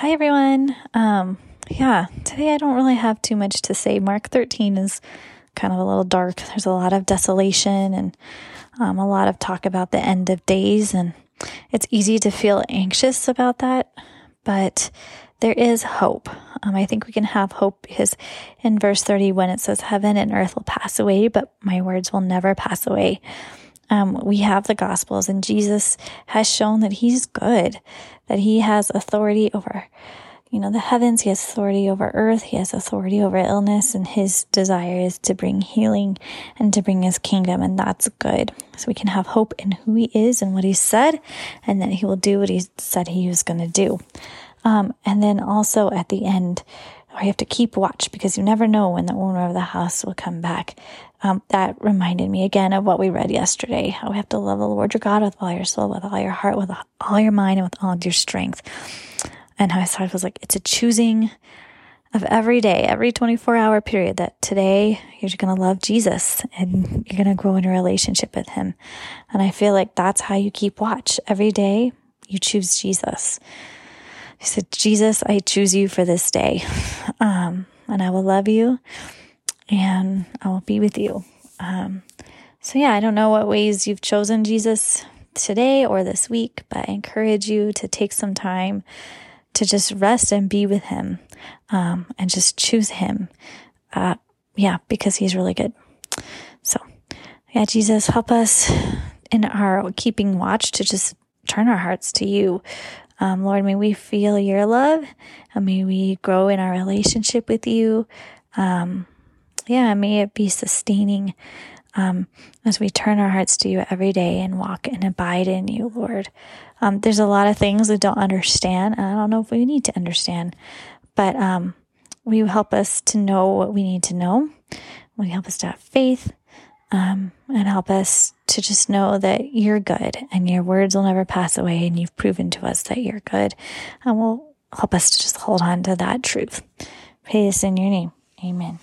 Hi, everyone. Um, yeah, today I don't really have too much to say. Mark 13 is kind of a little dark. There's a lot of desolation and um, a lot of talk about the end of days, and it's easy to feel anxious about that, but there is hope. Um, I think we can have hope because in verse 30, when it says, Heaven and earth will pass away, but my words will never pass away. Um, we have the Gospels, and Jesus has shown that He's good, that He has authority over, you know, the heavens. He has authority over earth. He has authority over illness, and His desire is to bring healing and to bring His kingdom, and that's good. So we can have hope in who He is and what He said, and that He will do what He said He was going to do. Um, and then also at the end, we have to keep watch because you never know when the owner of the house will come back. Um, that reminded me again of what we read yesterday. How we have to love the Lord your God with all your soul, with all your heart, with all your mind, and with all your strength. And how I thought it was like it's a choosing of every day, every 24 hour period that today you're going to love Jesus and you're going to grow in a relationship with him. And I feel like that's how you keep watch. Every day you choose Jesus. Said, Jesus, I choose you for this day. Um, and I will love you and I will be with you. Um, so, yeah, I don't know what ways you've chosen Jesus today or this week, but I encourage you to take some time to just rest and be with Him um, and just choose Him. Uh, yeah, because He's really good. So, yeah, Jesus, help us in our keeping watch to just turn our hearts to you. Um, Lord, may we feel your love and may we grow in our relationship with you. Um, yeah, may it be sustaining um, as we turn our hearts to you every day and walk and abide in you, Lord. Um, there's a lot of things we don't understand, and I don't know if we need to understand, but um, will you help us to know what we need to know? Will you help us to have faith um, and help us to just know that you're good and your words will never pass away, and you've proven to us that you're good, and will help us to just hold on to that truth. Praise in your name. Amen.